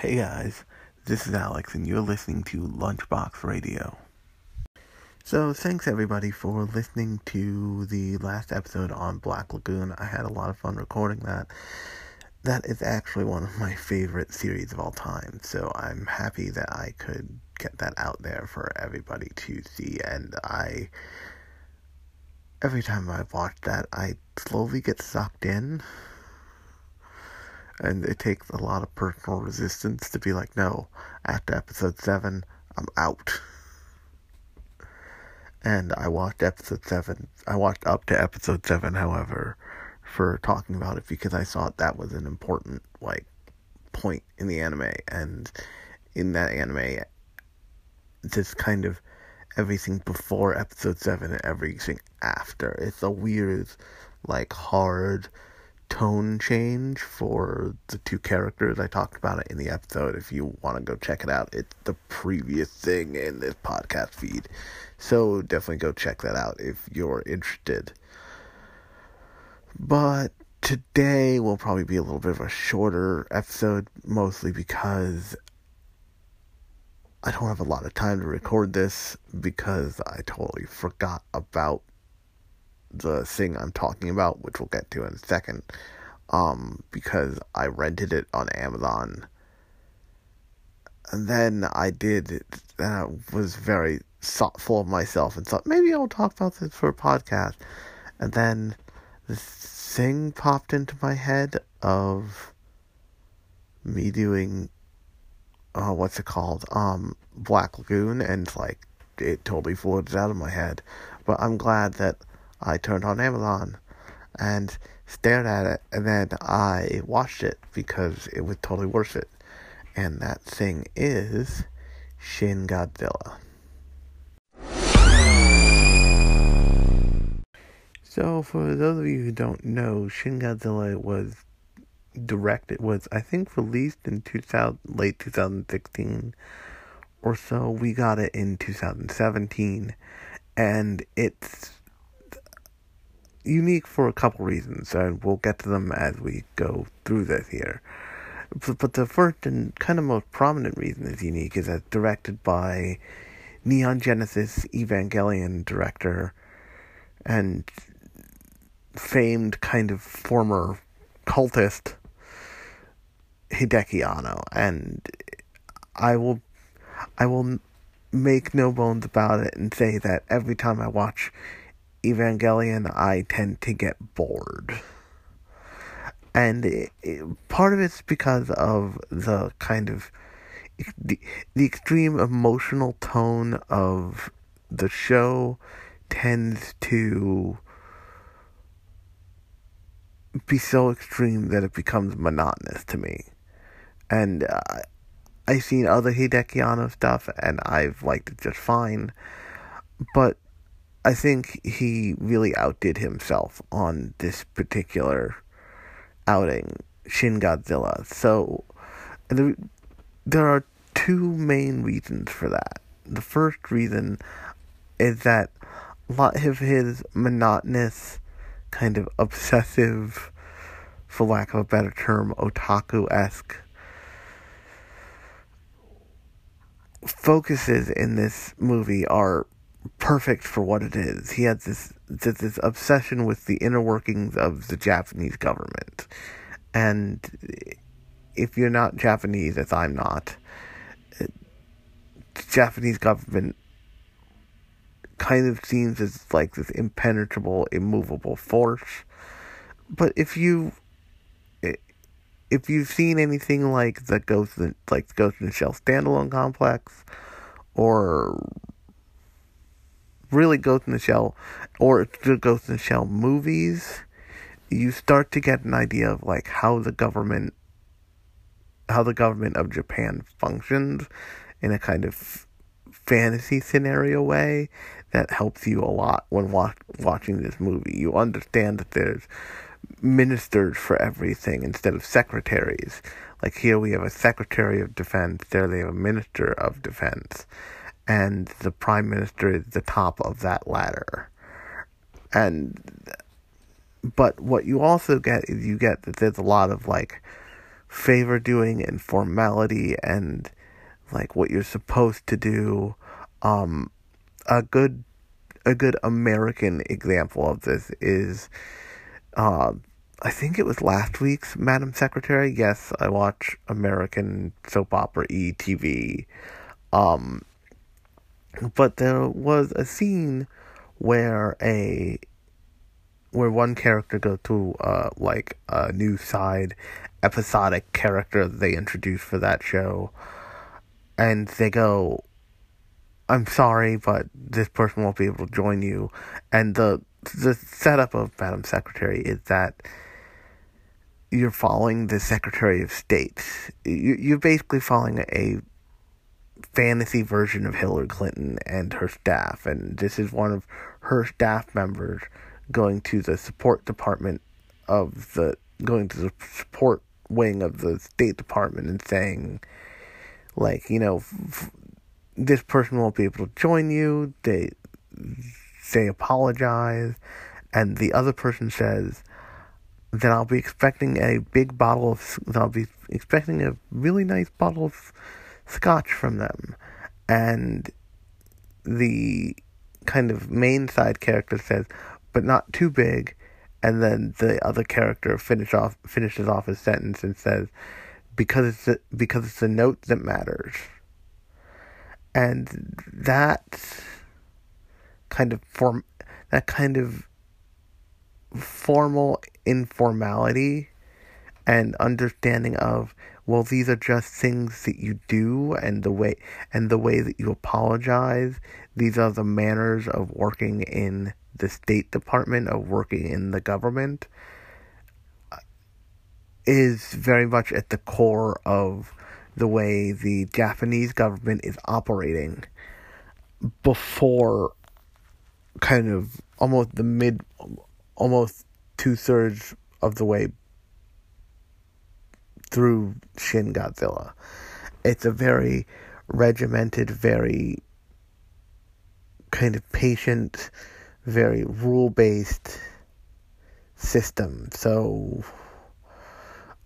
Hey guys, this is Alex, and you're listening to Lunchbox Radio. So, thanks everybody for listening to the last episode on Black Lagoon. I had a lot of fun recording that. That is actually one of my favorite series of all time, so I'm happy that I could get that out there for everybody to see. And I, every time I watch that, I slowly get sucked in and it takes a lot of personal resistance to be like, no, after episode 7, I'm out. And I watched episode 7, I watched up to episode 7, however, for talking about it because I thought that was an important, like, point in the anime. And in that anime, just kind of everything before episode 7 and everything after. It's a weird, like, hard tone change for the two characters. I talked about it in the episode. If you want to go check it out, it's the previous thing in this podcast feed. So definitely go check that out if you're interested. But today will probably be a little bit of a shorter episode, mostly because I don't have a lot of time to record this because I totally forgot about the thing I'm talking about, which we'll get to in a second, um, because I rented it on Amazon. And then I did, I was very thoughtful of myself and thought maybe I'll talk about this for a podcast. And then this thing popped into my head of me doing, uh, what's it called? Um, Black Lagoon, and like it totally floated out of my head. But I'm glad that I turned on Amazon and stared at it, and then I watched it because it was totally worth it. And that thing is Shin Godzilla. So, for those of you who don't know, Shin Godzilla was directed, was I think released in 2000, late 2016 or so. We got it in 2017, and it's unique for a couple reasons, and we'll get to them as we go through this here. But the first and kind of most prominent reason it's unique is that directed by Neon Genesis Evangelion director and famed kind of former cultist Hideaki Anno, and I will, I will make no bones about it and say that every time I watch Evangelion, I tend to get bored. And it, it, part of it's because of the kind of the, the extreme emotional tone of the show tends to be so extreme that it becomes monotonous to me. And uh, I've seen other Hideaki Anno stuff and I've liked it just fine. But I think he really outdid himself on this particular outing, Shin Godzilla. So there, there are two main reasons for that. The first reason is that a lot of his monotonous, kind of obsessive, for lack of a better term, otaku esque focuses in this movie are perfect for what it is. He has this this obsession with the inner workings of the Japanese government, and if you're not Japanese, as I'm not, the Japanese government kind of seems as like this impenetrable, immovable force. But if you if you've seen anything like the Ghost like Ghost in the Shell standalone complex, or really Ghost in the Shell or the Ghost in the Shell movies, you start to get an idea of like how the government how the government of Japan functions in a kind of fantasy scenario way that helps you a lot when wa- watching this movie. You understand that there's ministers for everything instead of secretaries. Like here we have a secretary of defense, there they have a minister of defense and the prime minister is the top of that ladder. And but what you also get is you get that there's a lot of like favor doing and formality and like what you're supposed to do. Um, a good a good American example of this is uh, I think it was last week's Madam Secretary. Yes, I watch American soap opera E TV. Um, but there was a scene where a where one character goes to uh like a new side episodic character they introduced for that show and they go I'm sorry but this person won't be able to join you and the the setup of Madam Secretary is that you're following the Secretary of State. You You're basically following a fantasy version of Hillary Clinton and her staff, and this is one of her staff members going to the support department of the going to the support wing of the State Department and saying, like, you know, f- this person won't be able to join you. They they apologize, and the other person says, then I'll be expecting a big bottle of. I'll be expecting a really nice bottle of scotch from them, and the kind of main side character says, but not too big, and then the other character finish off finishes off his sentence and says, because it's a, because it's the note that matters, and that kind of form that kind of formal informality and understanding of well these are just things that you do and the way and the way that you apologize. These are the manners of working in the state department of working in the government. Is very much at the core of the way the Japanese government is operating. Before kind of almost the mid almost two thirds of the way through Shin Godzilla. It's a very regimented, very kind of patient, very rule based system. So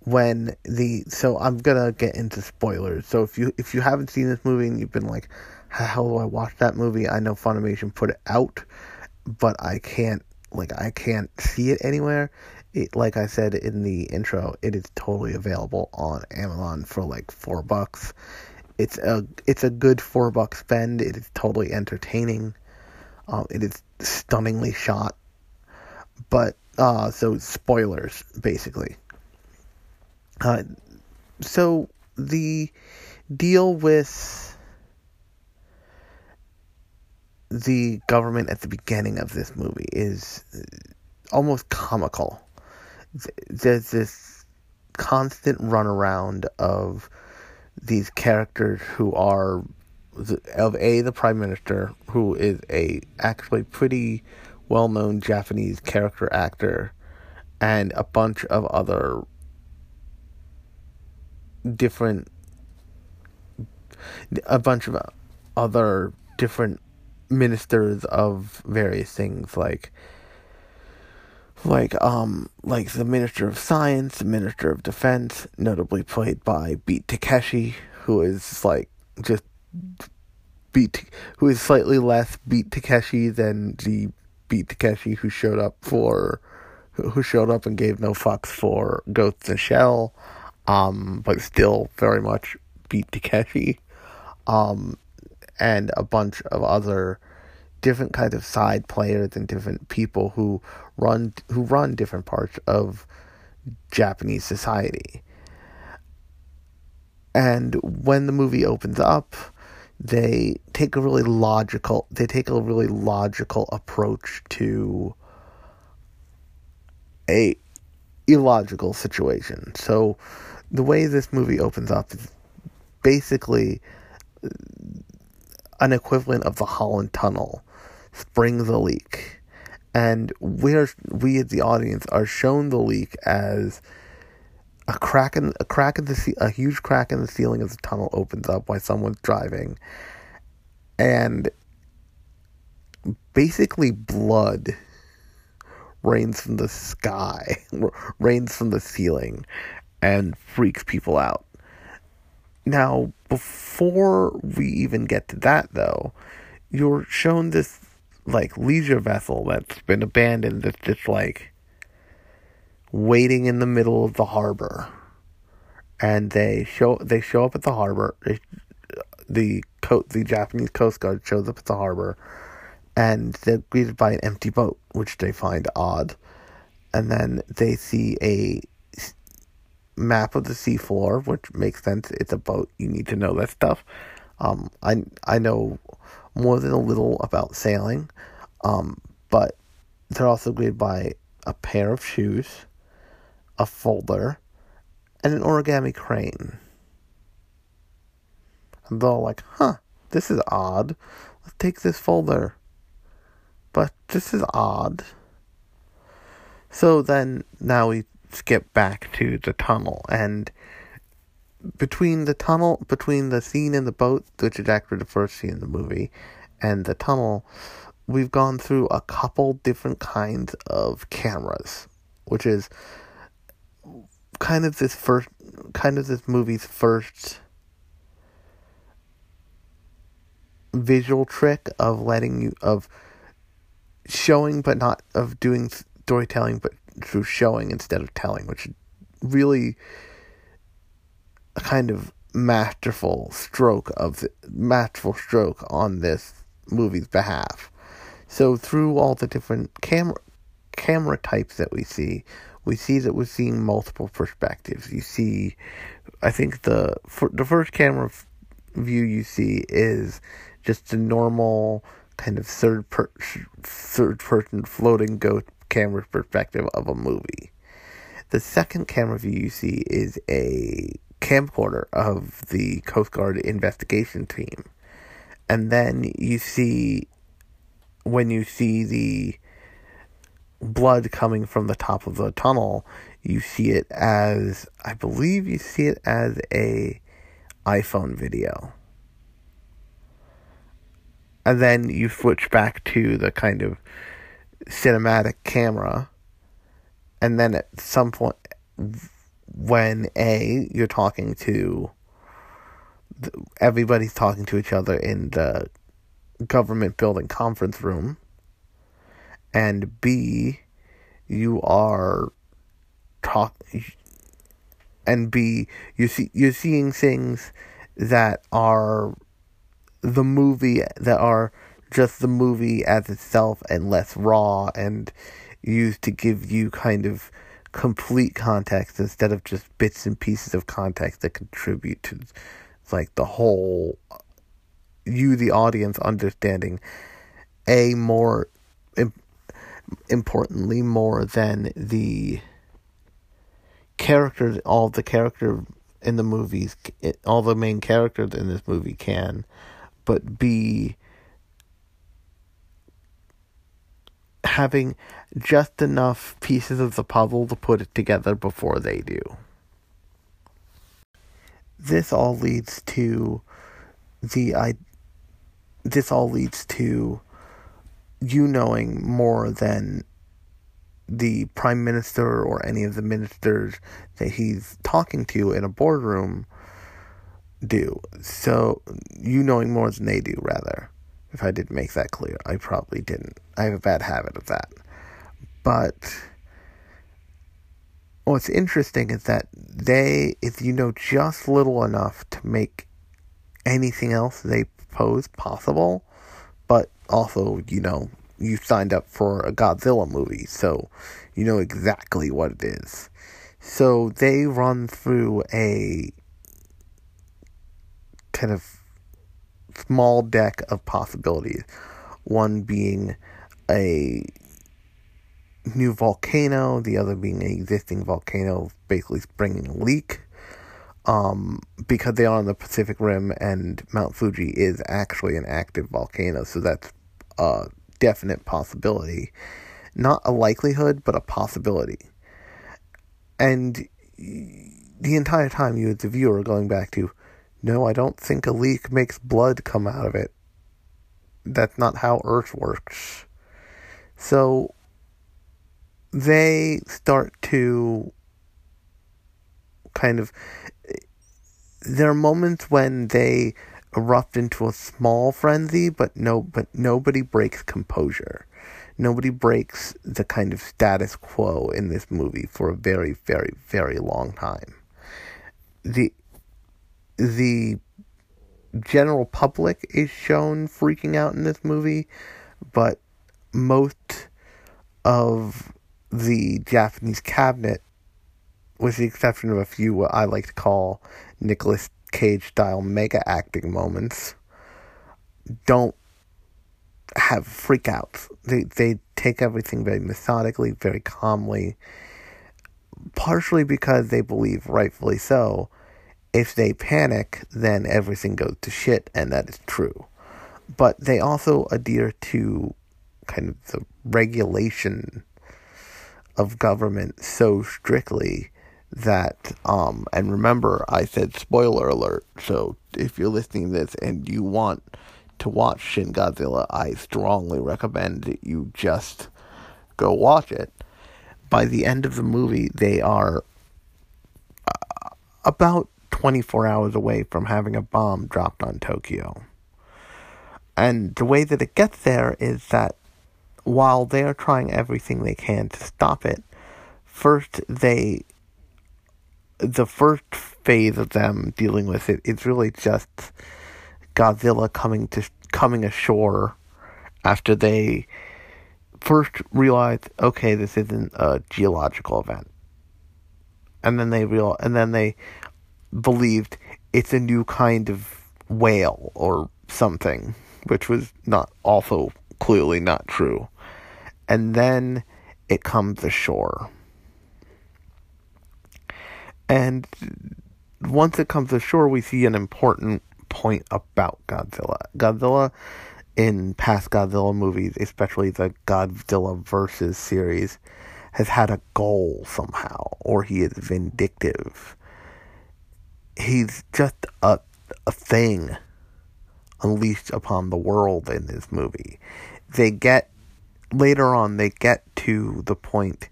when the so I'm gonna get into spoilers. So if you if you haven't seen this movie and you've been like, how do I watch that movie? I know Funimation put it out, but I can't like I can't see it anywhere. It, like I said in the intro, it is totally available on Amazon for like four bucks. It's a it's a good four buck spend. It is totally entertaining. Um, it is stunningly shot. But uh, so spoilers basically. Uh, so the deal with the government at the beginning of this movie is almost comical. There's this constant runaround of these characters who are of a the prime minister who is a actually pretty well-known Japanese character actor and a bunch of other different a bunch of other different ministers of various things like like um like the Minister of Science, the Minister of Defense, notably played by Beat Takeshi, who is like just Beat who is slightly less Beat Takeshi than the Beat Takeshi who showed up for who showed up and gave no fucks for Ghost in Shell, um, but still very much Beat Takeshi. Um, and a bunch of other different kinds of side players and different people who run who run different parts of Japanese society. And when the movie opens up, they take a really logical they take a really logical approach to a illogical situation. So the way this movie opens up is basically an equivalent of the Holland Tunnel springs a leak. And we're, we as the audience are shown the leak as a crack in a crack in the a huge crack in the ceiling of the tunnel opens up while someone's driving, and basically blood rains from the sky, rains from the ceiling, and freaks people out. Now, before we even get to that, though, you're shown this like leisure vessel that's been abandoned that's just like waiting in the middle of the harbor. And they show they show up at the harbor. They, the coast the Japanese Coast Guard shows up at the harbor and they're greeted by an empty boat which they find odd. And then they see a map of the seafloor which makes sense. It's a boat. You need to know that stuff. Um I I know more than a little about sailing. Um, but they're also greeted by a pair of shoes, a folder, and an origami crane. And they're like, huh, this is odd. Let's take this folder. But this is odd. So then now we skip back to the tunnel and between the tunnel, between the scene in the boat, which is actually the first scene in the movie, and the tunnel, we've gone through a couple different kinds of cameras, which is kind of this first, kind of this movie's first visual trick of letting you, of showing but not, of doing storytelling but through showing instead of telling, which really a kind of masterful stroke of the, masterful stroke on this movie's behalf. So through all the different camera camera types that we see, we see that we're seeing multiple perspectives. You see, I think the for, the first camera view you see is just a normal kind of third per, third person floating ghost camera perspective of a movie. The second camera view you see is a camcorder of the Coast Guard investigation team. And then you see, when you see the blood coming from the top of the tunnel, you see it as, I believe you see it as a iPhone video. And then you switch back to the kind of cinematic camera. And then at some point, when a you're talking to everybody's talking to each other in the government building conference room and b you are talk and b you see you're seeing things that are the movie that are just the movie as itself and less raw and used to give you kind of complete context instead of just bits and pieces of context that contribute to like the whole you the audience understanding a more importantly more than the characters all the character in the movies all the main characters in this movie can but b having just enough pieces of the puzzle to put it together before they do. This all leads to the I this all leads to you knowing more than the prime minister or any of the ministers that he's talking to in a boardroom do. So you knowing more than they do rather. If I didn't make that clear, I probably didn't. I have a bad habit of that. But what's interesting is that they, if you know just little enough to make anything else they propose possible, but also, you know, you signed up for a Godzilla movie, so you know exactly what it is. So they run through a kind of small deck of possibilities. One being a new volcano, the other being an existing volcano, basically springing a leak. Um, because they are on the Pacific Rim and Mount Fuji is actually an active volcano, so that's a definite possibility. Not a likelihood, but a possibility. And the entire time you, as the viewer, are going back to, no, I don't think a leak makes blood come out of it. That's not how Earth works. So they start to kind of there are moments when they erupt into a small frenzy, but no, but nobody breaks composure. Nobody breaks the kind of status quo in this movie for a very, very, very long time. The the general public is shown freaking out in this movie, but most of the Japanese cabinet, with the exception of a few what I like to call Nicolas Cage style mega acting moments, don't have freakouts. They they take everything very methodically, very calmly. Partially because they believe, rightfully so, if they panic, then everything goes to shit, and that is true. But they also adhere to kind of the regulation of government so strictly that um and remember I said spoiler alert so if you're listening to this and you want to watch Shin Godzilla I strongly recommend that you just go watch it. By the end of the movie they are uh, about 24 hours away from having a bomb dropped on Tokyo. And the way that it gets there is that while they are trying everything they can to stop it, first they the first phase of them dealing with it is really just Godzilla coming to coming ashore after they first realized, okay, this isn't a geological event, and then they real and then they believed it's a new kind of whale or something, which was not also clearly not true and then it comes ashore. And once it comes ashore, we see an important point about Godzilla. Godzilla, in past Godzilla movies, especially the Godzilla versus series, has had a goal somehow, or he is vindictive. He's just a, a thing unleashed upon the world in this movie. They get later on they get to the point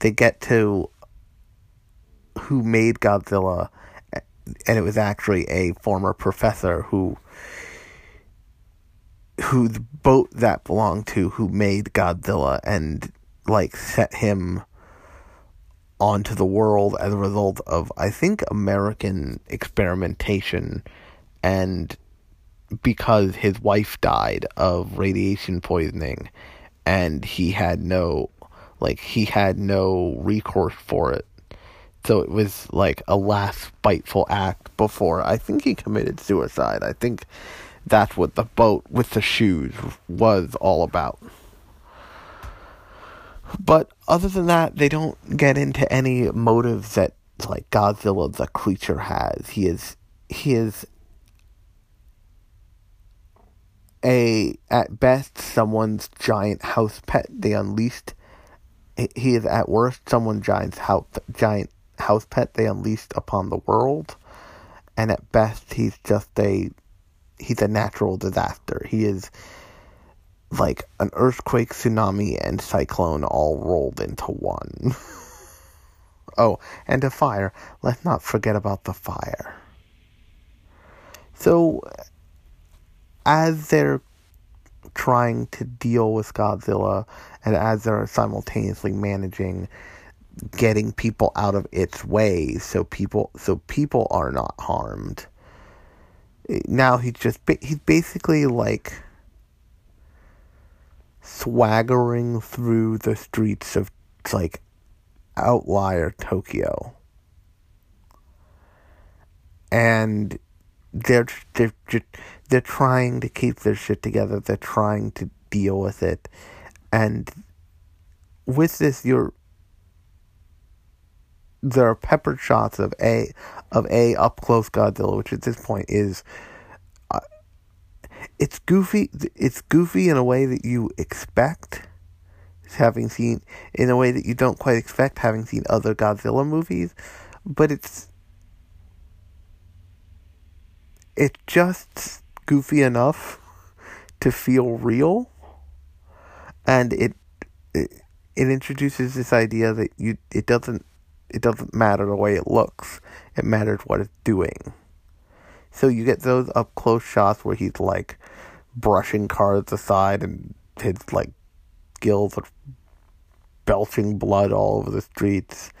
they get to who made Godzilla and it was actually a former professor who who the boat that belonged to who made Godzilla and like set him onto the world as a result of I think American experimentation and because his wife died of radiation poisoning and he had no like he had no recourse for it. So it was like a last spiteful act before i think he committed suicide. I think that's what the boat with the shoes was all about. But other than that they don't get into any motives that like godzilla the creature has. He is he is a at best someone's giant house pet. They unleashed he is at worst someone's giant house giant house pet they unleashed upon the world. And at best he's just a he's a natural disaster. He is like an earthquake tsunami and cyclone all rolled into one. Oh and a fire. Let's not forget about the fire. So as they're trying to deal with Godzilla and as they're simultaneously managing getting people out of its way so people so people are not harmed now he's just he's basically like swaggering through the streets of like outlier Tokyo. And they're they're they're trying to keep their shit together. They're trying to deal with it, and with this, you're there are peppered shots of a of a up close Godzilla, which at this point is uh, it's goofy. It's goofy in a way that you expect, having seen in a way that you don't quite expect, having seen other Godzilla movies, but it's it's just goofy enough to feel real and it, it it introduces this idea that you it doesn't it doesn't matter the way it looks. It matters what it's doing. So you get those up close shots where he's like brushing cars aside and his like gills are belching blood all over the streets.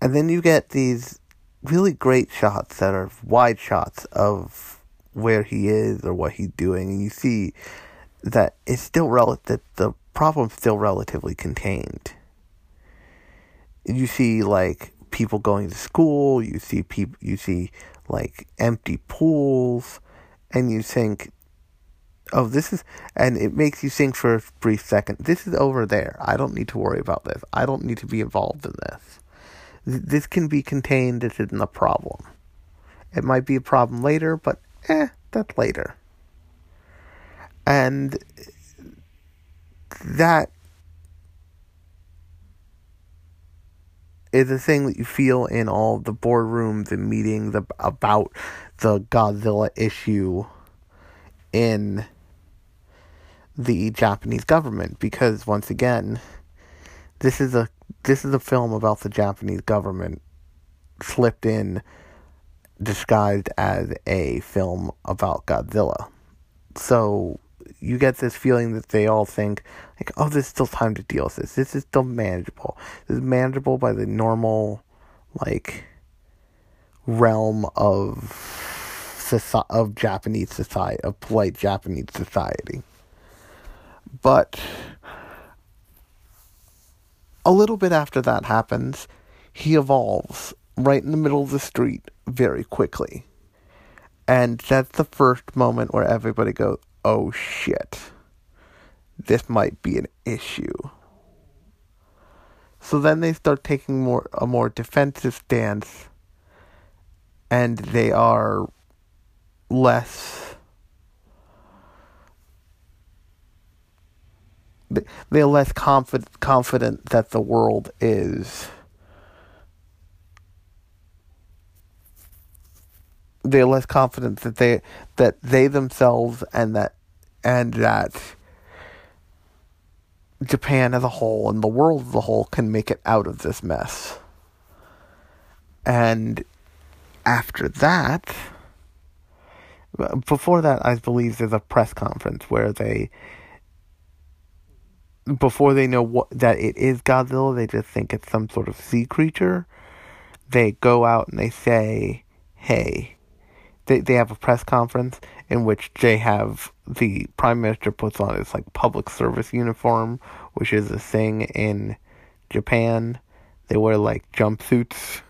And then you get these really great shots that are wide shots of where he is or what he's doing, and you see that it's still rel- that the problem's still relatively contained. You see like people going to school, you see people you see like empty pools and you think oh this is and it makes you think for a brief second this is over there. I don't need to worry about this. I don't need to be involved in this. This can be contained. This isn't a problem. It might be a problem later, but eh, that's later. And that is a thing that you feel in all the boardrooms and meetings about the Godzilla issue in the Japanese government because once again this is a this is a film about the Japanese government slipped in disguised as a film about Godzilla. So you get this feeling that they all think like, oh, there's still time to deal with this. This is still manageable. This is manageable by the normal, like, realm of society, of Japanese society, of polite Japanese society. But a little bit after that happens, he evolves right in the middle of the street very quickly. And that's the first moment where everybody goes, oh shit, this might be an issue. So then they start taking more a more defensive stance and they are less they're less confident confident that the world is they're less confident that they that they themselves and that and that Japan as a whole and the world as a whole can make it out of this mess. And after that, before that, I believe there's a press conference where they, before they know what that it is Godzilla, they just think it's some sort of sea creature. They go out and they say, "Hey, they they have a press conference in which they have the prime minister puts on his like public service uniform, which is a thing in Japan. They wear like jumpsuits,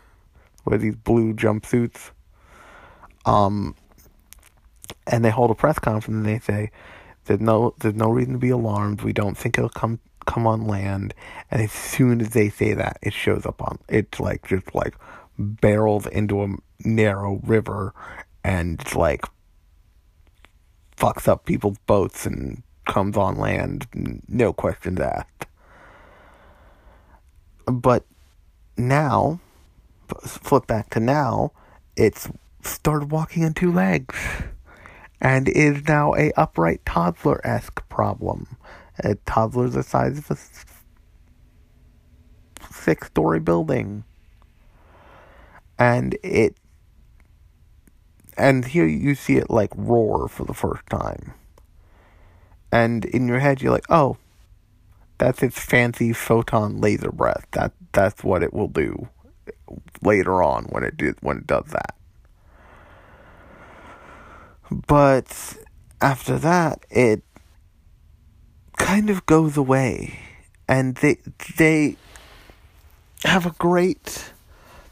wear these blue jumpsuits. Um, and they hold a press conference and they say, "There's no there's no reason to be alarmed. We don't think it'll come come on land." And as soon as they say that, it shows up on. It's like just like barrels into a narrow river and it's like fucks up people's boats and comes on land, no questions asked. But now, flip back to now, it's started walking on two legs and is now a upright toddler esque problem. A toddler the size of a six story building. And it and here you see it like roar for the first time. And in your head, you're like, oh, that's its fancy photon laser breath. That that's what it will do later on when it did when it does that. But after that, it kind of goes away, and they they have a great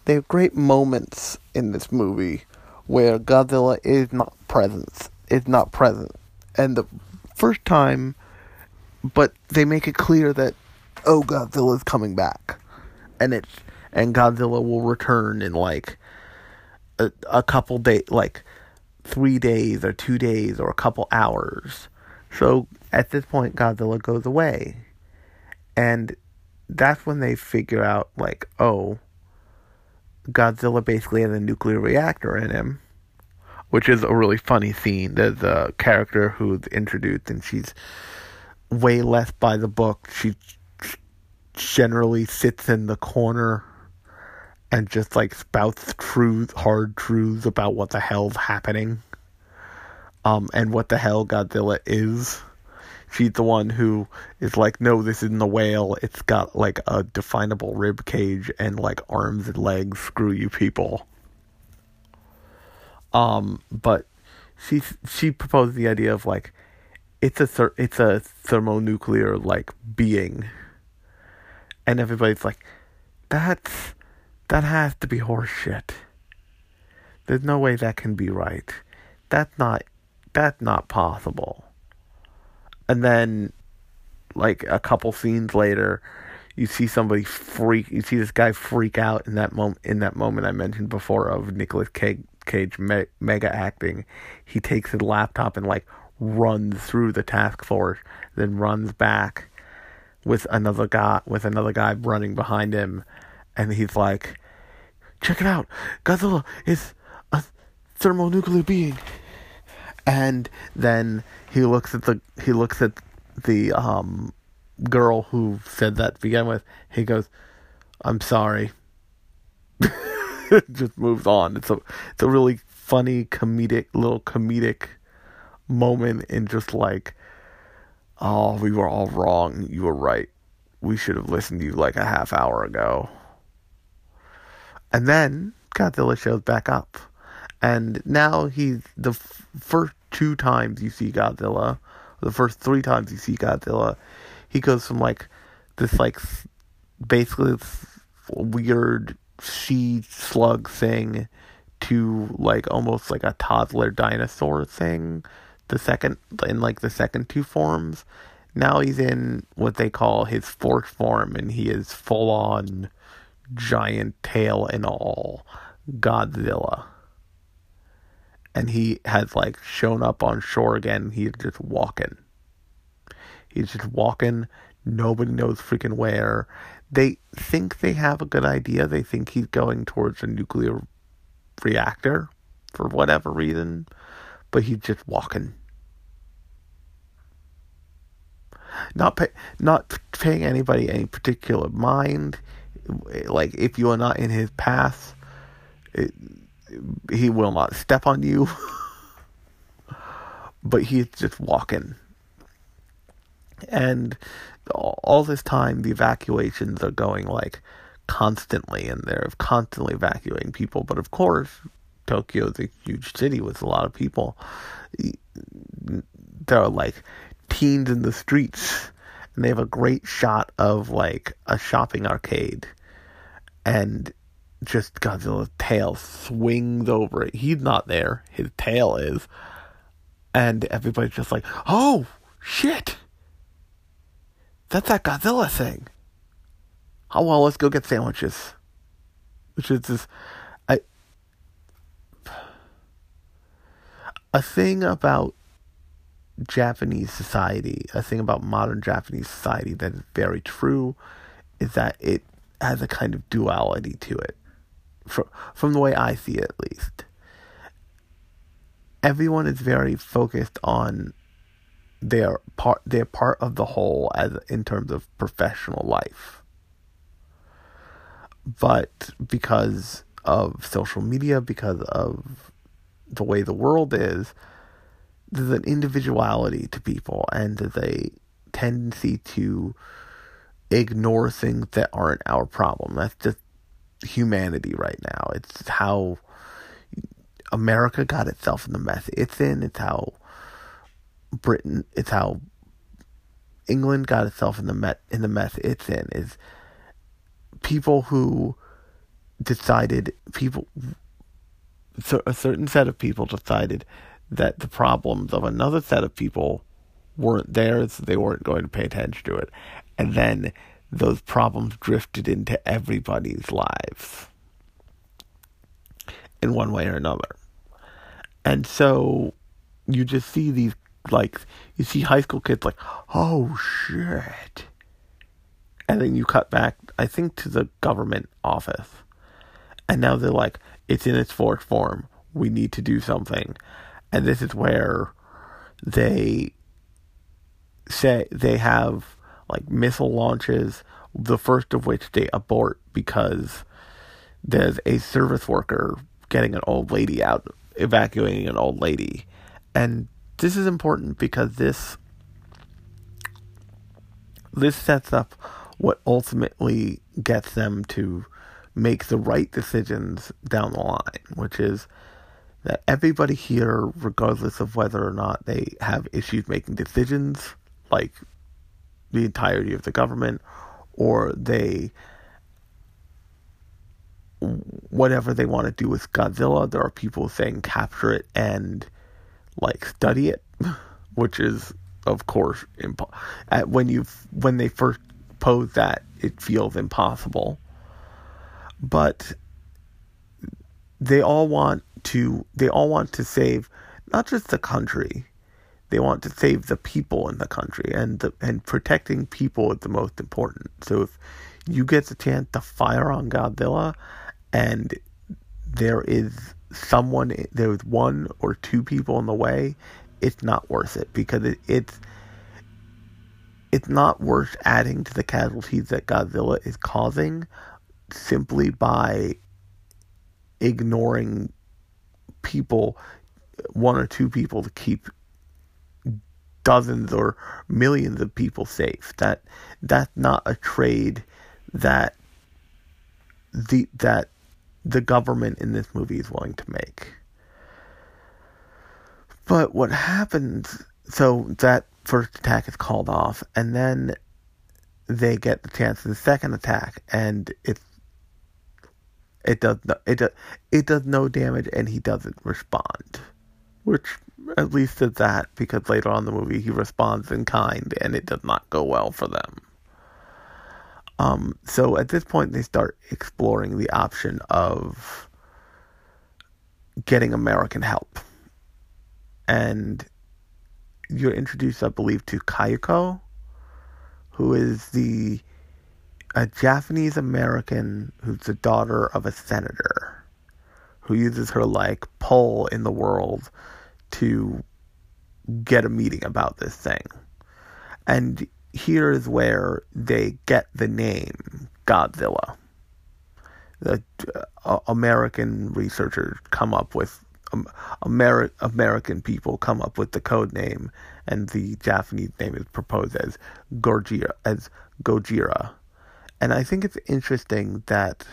they have great moments in this movie where Godzilla is not present. Is not present. And the first time, but they make it clear that, oh, Godzilla is coming back. And it's, and Godzilla will return in like a, a couple days, like three days or two days or a couple hours. So at this point, Godzilla goes away. And that's when they figure out, like, oh, Godzilla basically has a nuclear reactor in him, which is a really funny scene. There's a character who's introduced, and she's way less by the book. She generally sits in the corner and just like spouts truth, hard truths about what the hell's happening, um, and what the hell Godzilla is. She's the one who is like, no, this isn't a whale. It's got like a definable rib cage and like arms and legs. Screw you, people. Um, but she she proposed the idea of like, it's a it's a thermonuclear like being, and everybody's like, that's that has to be horseshit. There's no way that can be right. That's not that's not possible. And then like a couple scenes later, you see somebody freak you see this guy freak out in that moment in that moment I mentioned before of Nicolas Cage, Cage me- mega acting. He takes his laptop and like runs through the task force, then runs back with another guy with another guy running behind him and he's like check it out. Godzilla is a thermonuclear being. And then he looks at the he looks at the um girl who said that to begin with. He goes, "I'm sorry." Just moves on. It's a it's a really funny comedic little comedic moment in just like, oh, we were all wrong. You were right. We should have listened to you like a half hour ago. And then Godzilla shows back up. And now he's the f- first two times you see Godzilla, the first three times you see Godzilla, he goes from like this like basically weird she slug thing to like almost like a toddler dinosaur thing. The second in like the second two forms. Now he's in what they call his fourth form, and he is full on giant tail and all Godzilla. And he has like shown up on shore again. He's just walking. He's just walking. Nobody knows freaking where. They think they have a good idea. They think he's going towards a nuclear reactor for whatever reason. But he's just walking. Not pay, not paying anybody any particular mind like if you are not in his path, it, he will not step on you. but he's just walking. And all this time, the evacuations are going like constantly, and they're constantly evacuating people. But of course, Tokyo is a huge city with a lot of people. There are like teens in the streets and they have a great shot of like a shopping arcade and just Godzilla's tail swings over it. He's not there, his tail is. And everybody's just like, oh, shit. That's that Godzilla thing. Oh, well, let's go get sandwiches. Which is this. I, a thing about Japanese society, a thing about modern Japanese society that is very true, is that it has a kind of duality to it, from from the way I see it, at least. Everyone is very focused on their part, their part of the whole as in terms of professional life. But because of social media, because of the way the world is, there's an individuality to people and a tendency to ignore things that aren't our problem. That's just humanity right now. It's how America got itself in the mess it's in. It's how Britain. It's how England got itself in the met in the mess it's in. Is people who decided people a certain set of people decided that the problems of another set of people weren't theirs, they weren't going to pay attention to it. And then those problems drifted into everybody's lives in one way or another. And so you just see these, like, you see high school kids like, oh shit. And then you cut back, I think, to the government office. And now they're like, it's in its fourth form. We need to do something and this is where they say they have like missile launches the first of which they abort because there's a service worker getting an old lady out, evacuating an old lady. And this is important because this this sets up what ultimately gets them to make the right decisions down the line, which is that everybody here, regardless of whether or not they have issues making decisions, like the entirety of the government, or they whatever they want to do with Godzilla, there are people saying capture it and like study it, which is of course impo- at when you when they first pose that it feels impossible. But they all want to they all want to save not just the country they want to save the people in the country and the, and protecting people is the most important. So if you get the chance to fire on Godzilla and there is someone there's one or two people in the way it's not worth it because it, it's it's not worth adding to the casualties that Godzilla is causing simply by ignoring people, one or two people to keep dozens or millions of people safe. That that's not a trade that the that the government in this movie is willing to make. But what happens so that first attack is called off and then they get the chance of the second attack and it's it does no, it does it does no damage, and he doesn't respond, which at least is that because later on the movie he responds in kind, and it does not go well for them. Um, so at this point they start exploring the option of getting American help, and you're introduced, I believe, to Kayako, who is the a Japanese American who's the daughter of a senator who uses her like pull in the world to get a meeting about this thing. And here is where they get the name Godzilla. The uh, American researchers come up with um, Ameri- American people come up with the code name, and the Japanese name is proposed as Gojira, as Gojira, and I think it's interesting that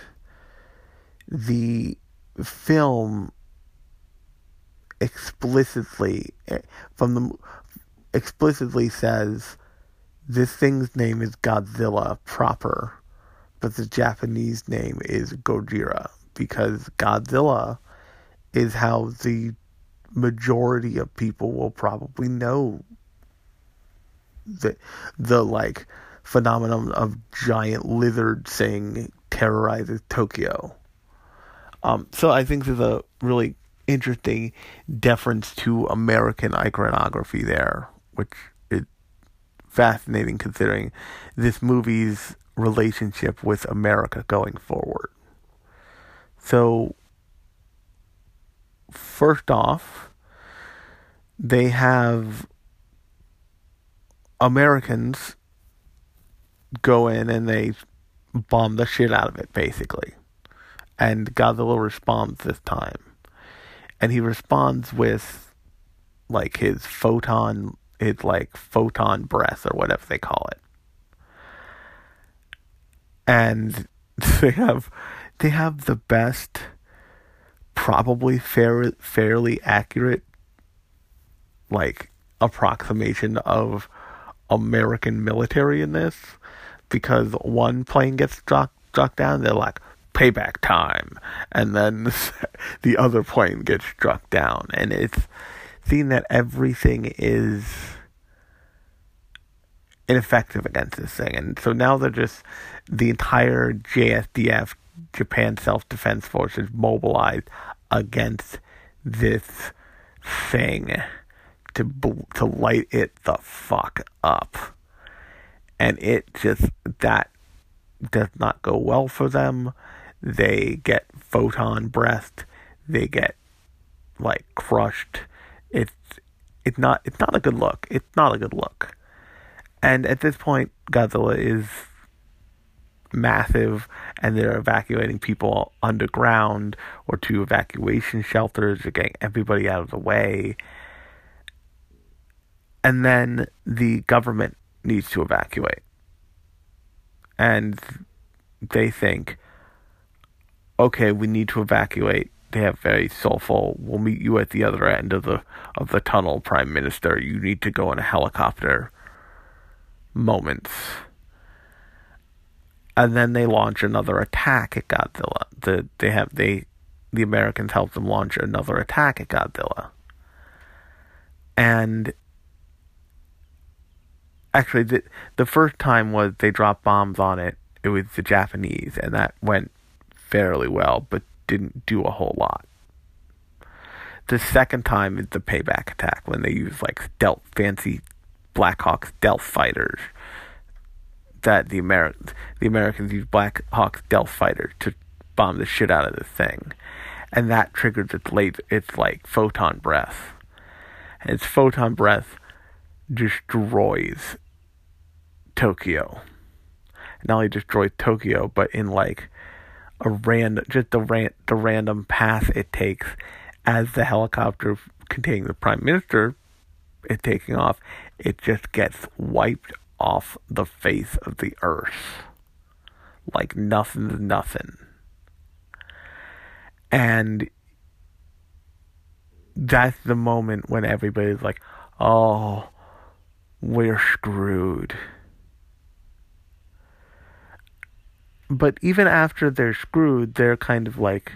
the film explicitly eh, from the explicitly says this thing's name is Godzilla proper, but the Japanese name is Gojira because Godzilla is how the majority of people will probably know the the like phenomenon of giant lizard thing terrorizes Tokyo. Um, so I think there's a really interesting deference to American iconography there, which is fascinating considering this movie's relationship with America going forward. So, first off, they have Americans go in and they bomb the shit out of it, basically. And Godzilla responds this time. And he responds with, like, his photon, his, like, photon breath, or whatever they call it. And they have, they have the best, probably fair, fairly accurate, like, approximation of American military in this because one plane gets struck struck down, they're like payback time, and then the other plane gets struck down, and it's seeing that everything is ineffective against this thing, and so now they're just the entire JSDF Japan Self Defense Force is mobilized against this thing to to light it the fuck up and it just that does not go well for them. They get photon breath. They get like crushed. It's it's not it's not a good look. It's not a good look. And at this point, Godzilla is massive and they're evacuating people underground or to evacuation shelters. They're getting everybody out of the way. And then the government needs to evacuate. And they think, okay, we need to evacuate. They have very soulful. We'll meet you at the other end of the of the tunnel, Prime Minister. You need to go in a helicopter. Moments and then they launch another attack at Godzilla. The they have they the Americans help them launch another attack at Godzilla. And actually the the first time was they dropped bombs on it. It was the Japanese and that went fairly well but didn't do a whole lot. The second time is the payback attack when they use like stealth fancy Blackhawk stealth fighters that the Americans the Americans used Black Hawk stealth fighter to bomb the shit out of the thing, and that triggers its late its like photon breath. And its photon breath destroys Tokyo. Not only destroys Tokyo, but in like a random just the ran, the random path it takes as the helicopter containing the prime minister is taking off, it just gets wiped off the face of the earth. Like nothing's nothing. And that's the moment when everybody's like, oh, we're screwed. But even after they're screwed, they're kind of like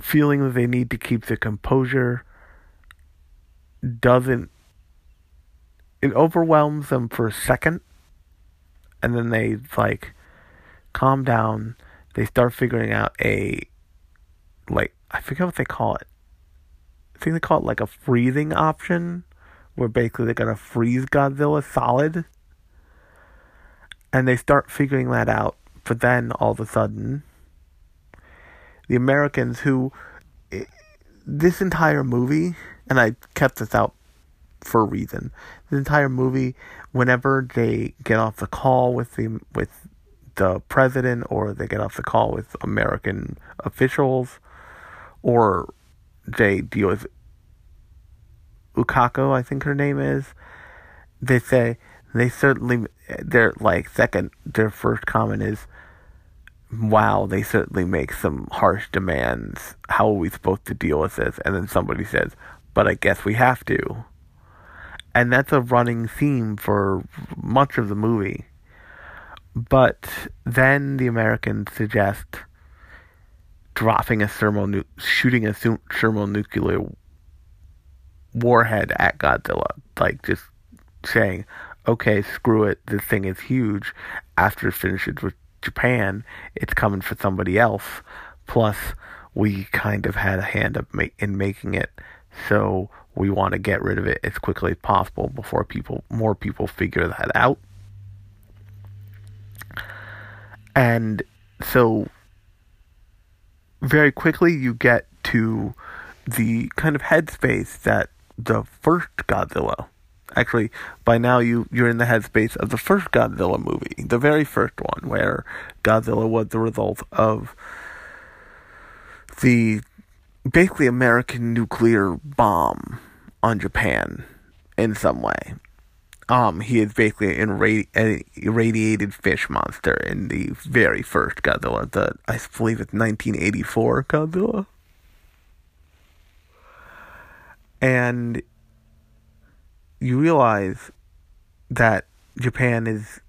feeling that they need to keep the composure doesn't it overwhelms them for a second and then they like calm down. They start figuring out a like i forget what they call it. I think they call it like a freezing option where basically they're gonna freeze godzilla solid and they start figuring that out but then all of a sudden the americans who this entire movie and i kept this out for a reason. The entire movie, whenever they get off the call with the with the president or they get off the call with American officials or they deal with Ukako, I think her name is, they say they certainly their like second their first comment is wow, they certainly make some harsh demands. How are we supposed to deal with this? And then somebody says, but I guess we have to and that's a running theme for much of the movie. But then the Americans suggest dropping a thermo, shooting a thermonuclear warhead at Godzilla, like just saying, "Okay, screw it. This thing is huge. After it finishes with Japan, it's coming for somebody else. Plus, we kind of had a hand up in making it, so we want to get rid of it as quickly as possible before people more people figure that out. And so very quickly you get to the kind of headspace that the first Godzilla actually by now you you're in the headspace of the first Godzilla movie, the very first one where Godzilla was the result of the basically American nuclear bomb on Japan in some way. Um, he is basically an irradiated fish monster in the very first Godzilla, the I believe it's 1984 Godzilla. And you realize that Japan is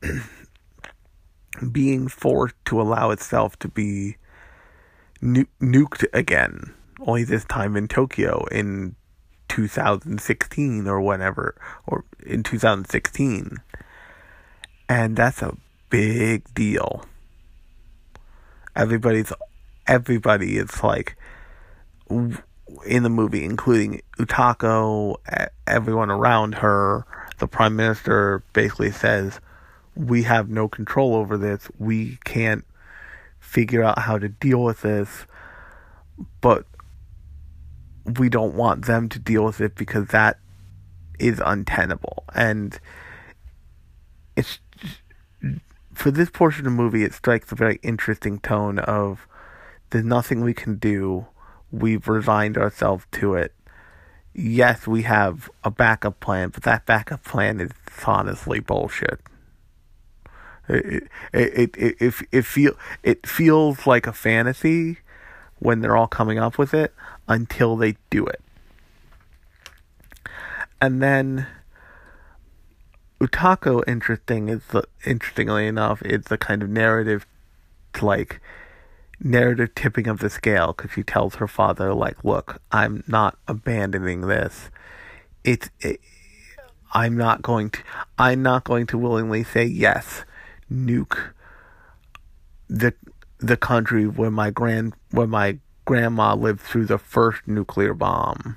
being forced to allow itself to be nu- nuked again only this time in Tokyo in 2016 or whenever, or in 2016. And that's a big deal. Everybody's, everybody is like, in the movie, including Utako, everyone around her, the prime minister basically says, we have no control over this. We can't figure out how to deal with this. But we don't want them to deal with it because that is untenable. And it's for this portion of the movie, it strikes a very interesting tone of there's nothing we can do. We've resigned ourselves to it. Yes, we have a backup plan, but that backup plan is honestly bullshit. It it it it, it, feel it feels like a fantasy when they're all coming up with it until they do it. And then Utako, interesting is the interestingly enough, it's the kind of narrative, like narrative tipping of the scale because she tells her father, like, "Look, I'm not abandoning this. It's, it, I'm not going to, I'm not going to willingly say yes, nuke the the country where my grand where my grandma lived through the first nuclear bomb."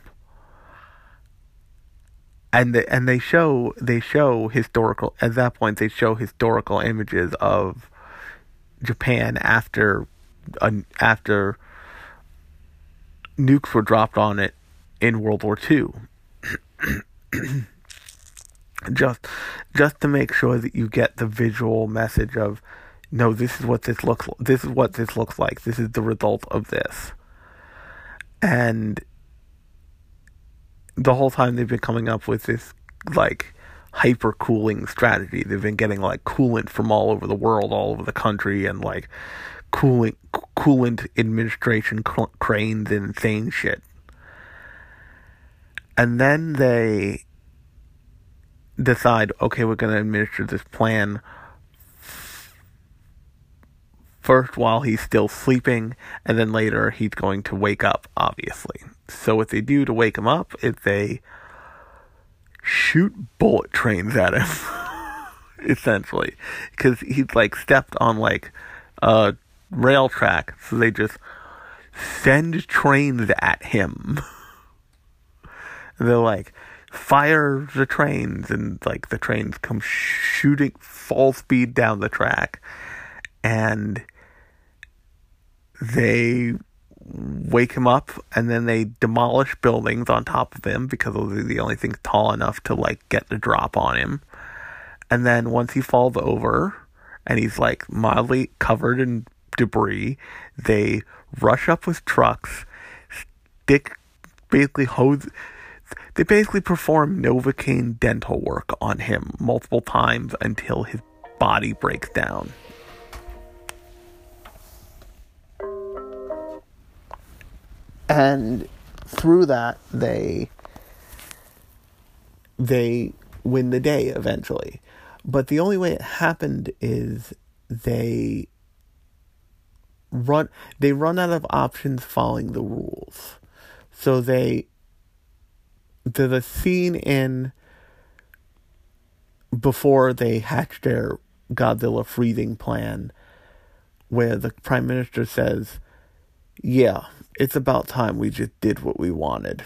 and they, and they show they show historical at that point they show historical images of Japan after after nukes were dropped on it in World War II. just just to make sure that you get the visual message of no this is what this looks this is what this looks like this is the result of this and the whole time they've been coming up with this like hyper cooling strategy. They've been getting like coolant from all over the world, all over the country, and like cooling coolant administration cl- cranes and insane shit. And then they decide, okay, we're going to administer this plan first while he's still sleeping, and then later he's going to wake up, obviously. So what they do to wake him up is they shoot bullet trains at him, essentially, because he's like stepped on like a rail track, so they just send trains at him. they're like, fire the trains, and like the trains come shooting full speed down the track, and they wake him up and then they demolish buildings on top of him because those are the only things tall enough to like get the drop on him. And then once he falls over and he's like mildly covered in debris, they rush up with trucks, stick basically hose they basically perform Novocaine dental work on him multiple times until his body breaks down. and through that they they win the day eventually. But the only way it happened is they run they run out of options following the rules so they there's a scene in before they hatch their Godzilla freezing plan where the prime minister says yeah it's about time we just did what we wanted.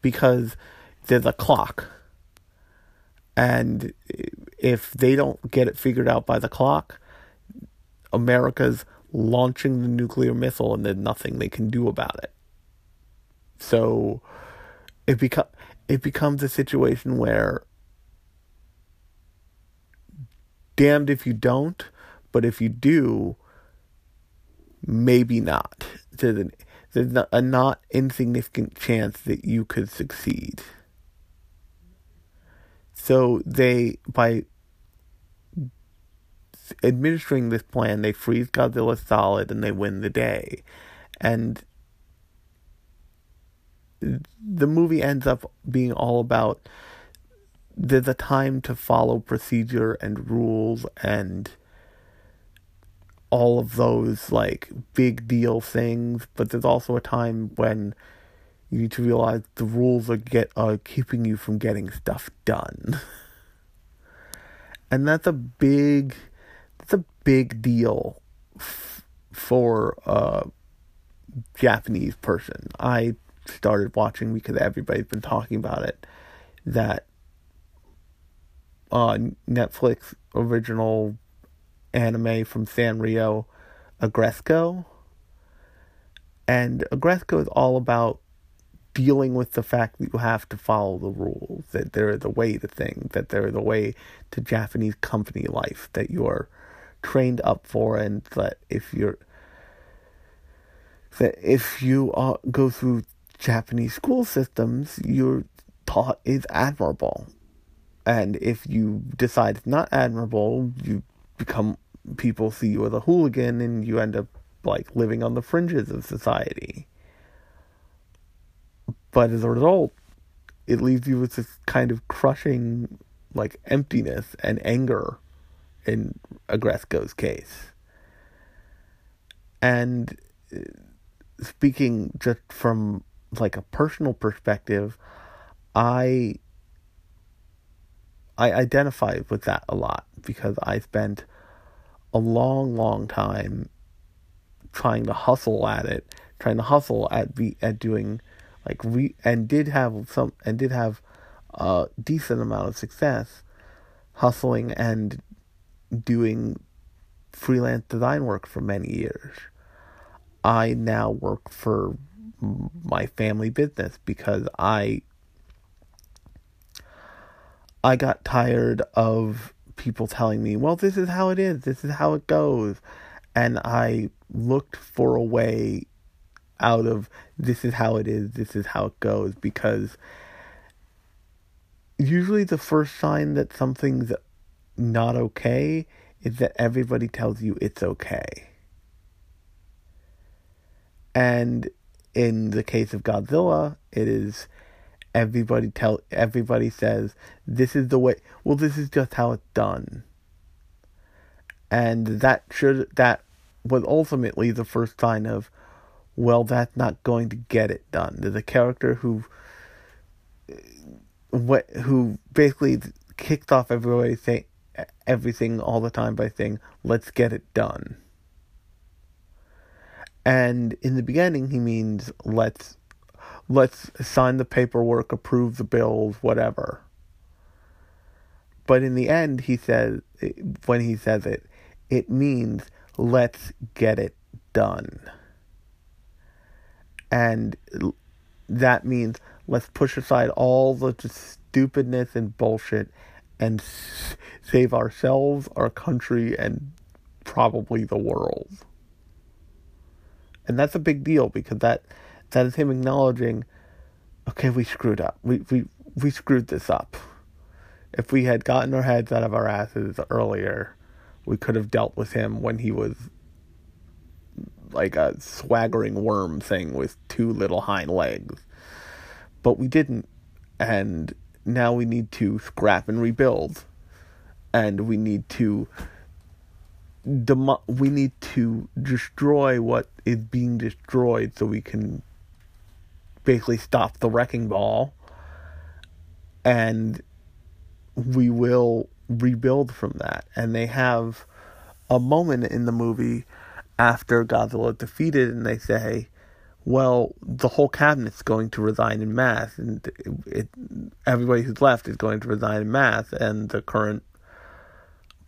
Because there's a clock. And if they don't get it figured out by the clock, America's launching the nuclear missile and there's nothing they can do about it. So it become it becomes a situation where damned if you don't, but if you do, maybe not there's, there's a not insignificant chance that you could succeed. So they, by administering this plan, they freeze Godzilla solid and they win the day. And the movie ends up being all about there's a time to follow procedure and rules and all of those like big deal things, but there's also a time when you need to realize the rules are get are keeping you from getting stuff done. and that's a big big deal f- for a Japanese person. I started watching because everybody's been talking about it that uh Netflix original anime from Sanrio, Aggretsuko. And Aggretsuko is all about dealing with the fact that you have to follow the rules, that they're the way to things, that they're the way to Japanese company life, that you're trained up for, and that if you're that if you uh, go through Japanese school systems, you're taught is admirable. And if you decide it's not admirable, you become people see you as a hooligan and you end up like living on the fringes of society. But as a result, it leaves you with this kind of crushing like emptiness and anger in Aggretsuko's case. And uh, speaking just from like a personal perspective, I I identify with that a lot because I spent a long, long time trying to hustle at it, trying to hustle at be at doing like re and did have some and did have a decent amount of success hustling and doing freelance design work for many years. I now work for my family business because I I got tired of people telling me, "Well, this is how it is. This is how it goes." And I looked for a way out of this is how it is, this is how it goes because usually the first sign that something's not okay is that everybody tells you it's okay. And in the case of Godzilla, it is everybody tell everybody says this is the way well this is just how it's done. And that should that was ultimately the first sign of well that's not going to get it done. There's a character who what who basically kicked off everybody saying everything all the time by saying let's get it done and in the beginning, he means let's let's sign the paperwork, approve the bills, whatever. But in the end, he says when he says it, it means let's get it done. And that means let's push aside all the stupidness and bullshit and save ourselves, our country, and probably the world. And that's a big deal because that that is him acknowledging, okay, we screwed up. We we we screwed this up. If we had gotten our heads out of our asses earlier, we could have dealt with him when he was like a swaggering worm thing with two little hind legs. But we didn't. And now we need to scrap and rebuild. And we need to we need to destroy what is being destroyed so we can basically stop the wrecking ball and we will rebuild from that and they have a moment in the movie after Godzilla defeated and they say well the whole cabinet's going to resign in mass and it, it, everybody who's left is going to resign in mass and the current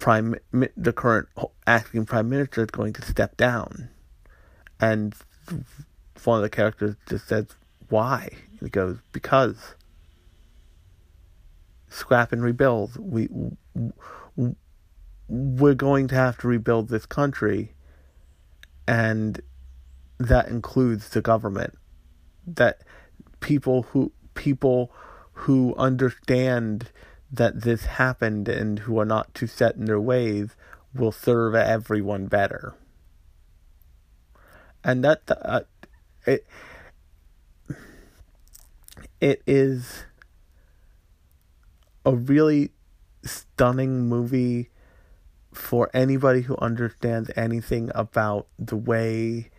prime the current acting prime minister is going to step down, and one of the characters just says, "Why?" And he goes, "Because." Scrap and rebuild. We we're going to have to rebuild this country, and that includes the government. That people who people who understand that this happened and who are not too set in their ways will serve everyone better. And that uh, it it is a really stunning movie for anybody who understands anything about the way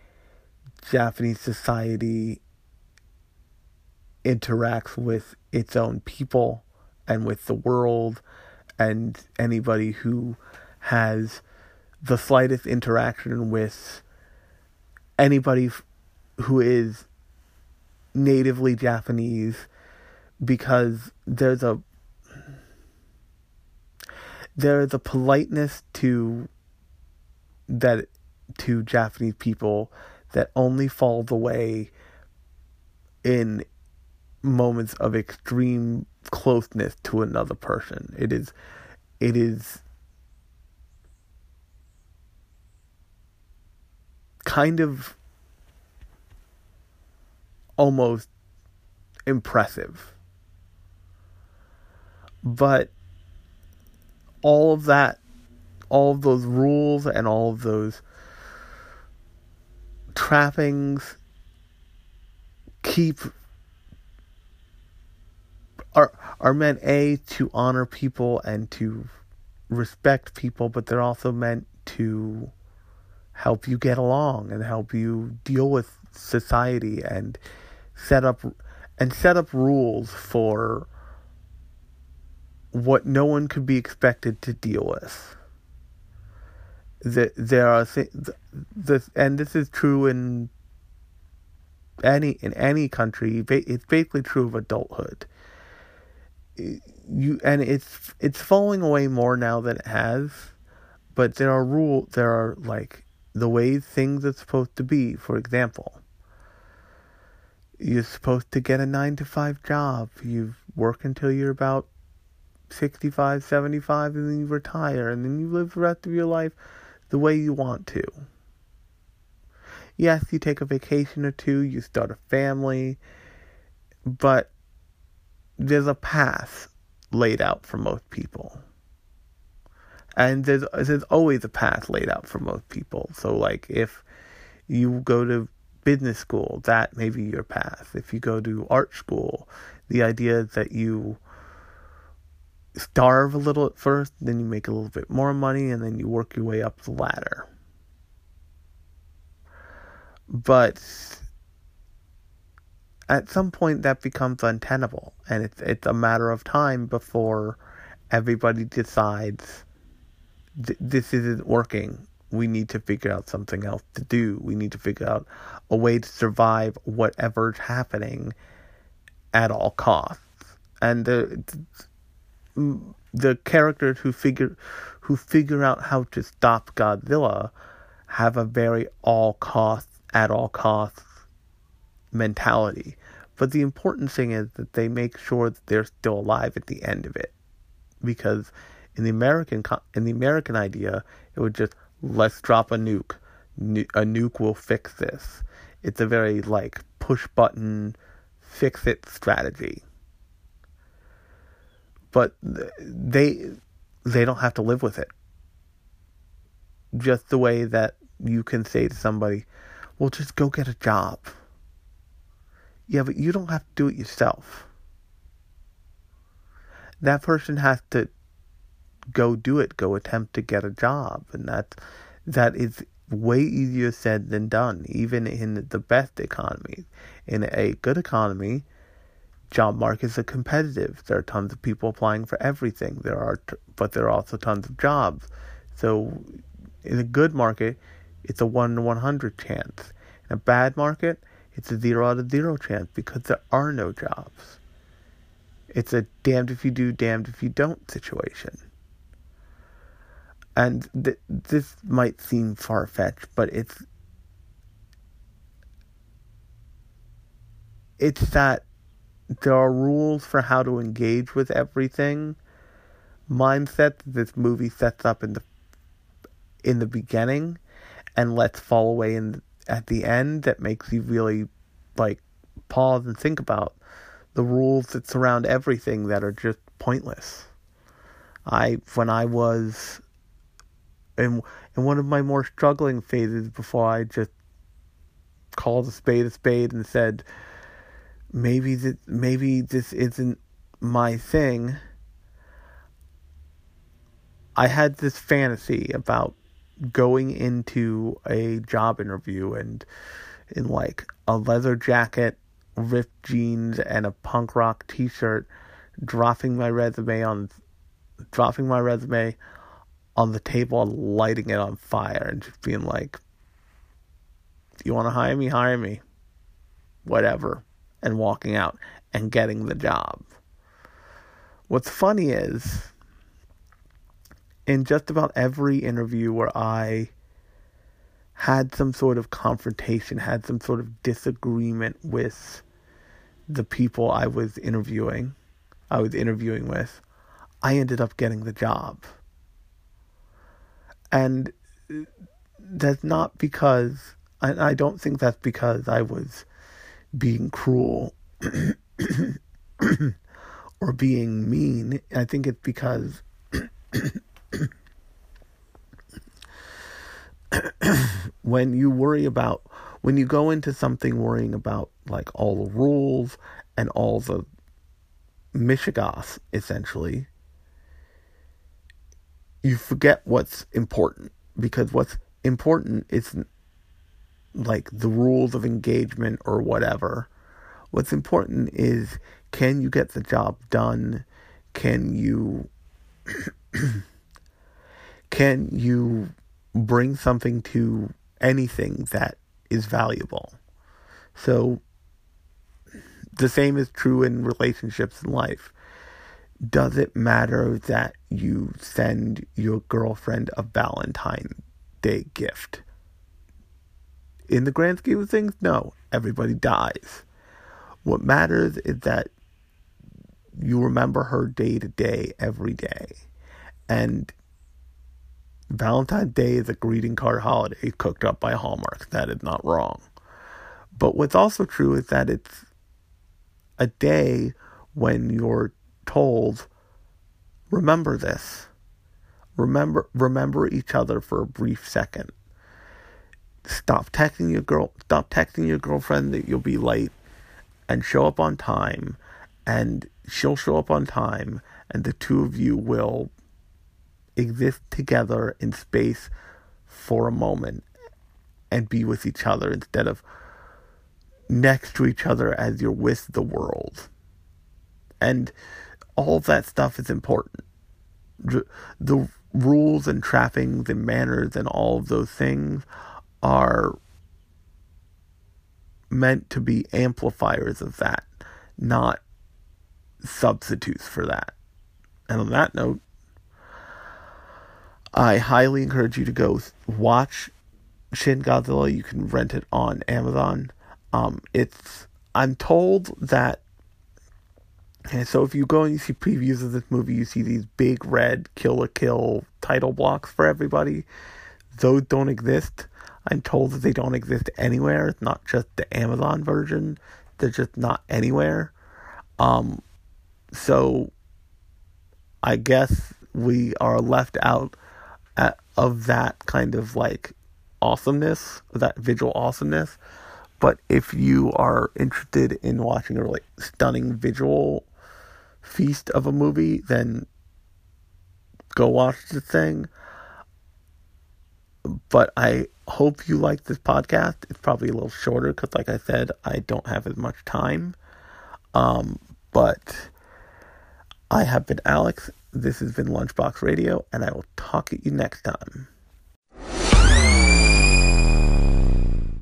Japanese society interacts with its own people and with the world and anybody who has the slightest interaction with anybody who is natively Japanese because there's a there's a politeness to that to Japanese people that only falls away in moments of extreme closeness to another person. It is it is kind of almost impressive. But all of that, all of those rules and all of those trappings keep are are meant a to honor people and to respect people, but they're also meant to help you get along and help you deal with society and set up and set up rules for what no one could be expected to deal with. That there are things, this, and this is true in any in any country. It's basically true of adulthood. You and it's it's falling away more now than it has, but there are rule. There are like the way things are supposed to be. For example, you're supposed to get a nine to five job. You work until you're about 65, 75, and then you retire, and then you live the rest of your life the way you want to. Yes, you take a vacation or two, you start a family, but there's a path laid out for most people. And there's there's always a path laid out for most people. So like if you go to business school, that may be your path. If you go to art school, the idea that you starve a little at first, then you make a little bit more money, and then you work your way up the ladder. But at some point, that becomes untenable, and it's it's a matter of time before everybody decides this isn't working we need to figure out something else to do. We need to figure out a way to survive whatever's happening at all costs. And uh, the the characters who figure who figure out how to stop Godzilla have a very all costs at all costs mentality. But the important thing is that they make sure that they're still alive at the end of it, because in the American in the American idea, it would just let's drop a nuke. A nuke will fix this. It's a very like push button, fix it strategy. But they they don't have to live with it. Just the way that you can say to somebody, "Well, just go get a job." Yeah, but you don't have to do it yourself. That person has to go do it, go attempt to get a job, and that that is way easier said than done, even in the best economy. In a good economy, job markets are competitive. There are tons of people applying for everything. There are, but there are also tons of jobs. So, in a good market, it's a one to one hundred chance. In a bad market, it's a zero out of zero chance because there are no jobs. It's a damned if you do, damned if you don't situation. And th- this might seem far fetched, but it's it's that there are rules for how to engage with everything mindset that this movie sets up in the in the beginning and lets fall away in at the end that makes you really like pause and think about the rules that surround everything that are just pointless. I when I was in in one of my more struggling phases before I just called a spade a spade and said maybe that maybe this isn't my thing. I had this fantasy about going into a job interview and in like a leather jacket, ripped jeans, and a punk rock T-shirt, dropping my resume on, dropping my resume on the table and lighting it on fire and just being like, you want to hire me? Hire me. Whatever. And walking out and getting the job. What's funny is, in just about every interview where I had some sort of confrontation, had some sort of disagreement with the people I was interviewing, I was interviewing with, I ended up getting the job. And that's not because, I, I don't think that's because I was being cruel or being mean. I think it's because when you worry about when you go into something worrying about like all the rules and all the mishigas essentially you forget what's important because what's important is like the rules of engagement or whatever what's important is can you get the job done can you can you bring something to anything that is valuable. So the same is true in relationships in life. Does it matter that you send your girlfriend a Valentine Day gift? In the grand scheme of things, no. Everybody dies. What matters is that you remember her day to day, every day. And Valentine's Day is a greeting card holiday cooked up by Hallmark. That is not wrong. But what's also true is that it's a day when you're told, remember this. Remember remember each other for a brief second. Stop texting your girl stop texting your girlfriend that you'll be late and show up on time and she'll show up on time and the two of you will exist together in space for a moment and be with each other instead of next to each other as you're with the world. And all that stuff is important. The rules and trappings and manners and all of those things are meant to be amplifiers of that, not substitutes for that. And on that note, I highly encourage you to go watch Shin Godzilla. You can rent it on Amazon. Um, it's I'm told that. And so if you go and you see previews of this movie, you see these big red Kill la Kill title blocks for everybody. Those don't exist. I'm told that they don't exist anywhere. It's not just the Amazon version. They're just not anywhere. Um, so I guess we are left out at, of that kind of like awesomeness, that visual awesomeness. But if you are interested in watching a really stunning visual feast of a movie, then go watch the thing. But I hope you like this podcast. It's probably a little shorter because, like I said, I don't have as much time. Um, but I have been Alex, this has been Lunchbox Radio, and I will talk at you next time.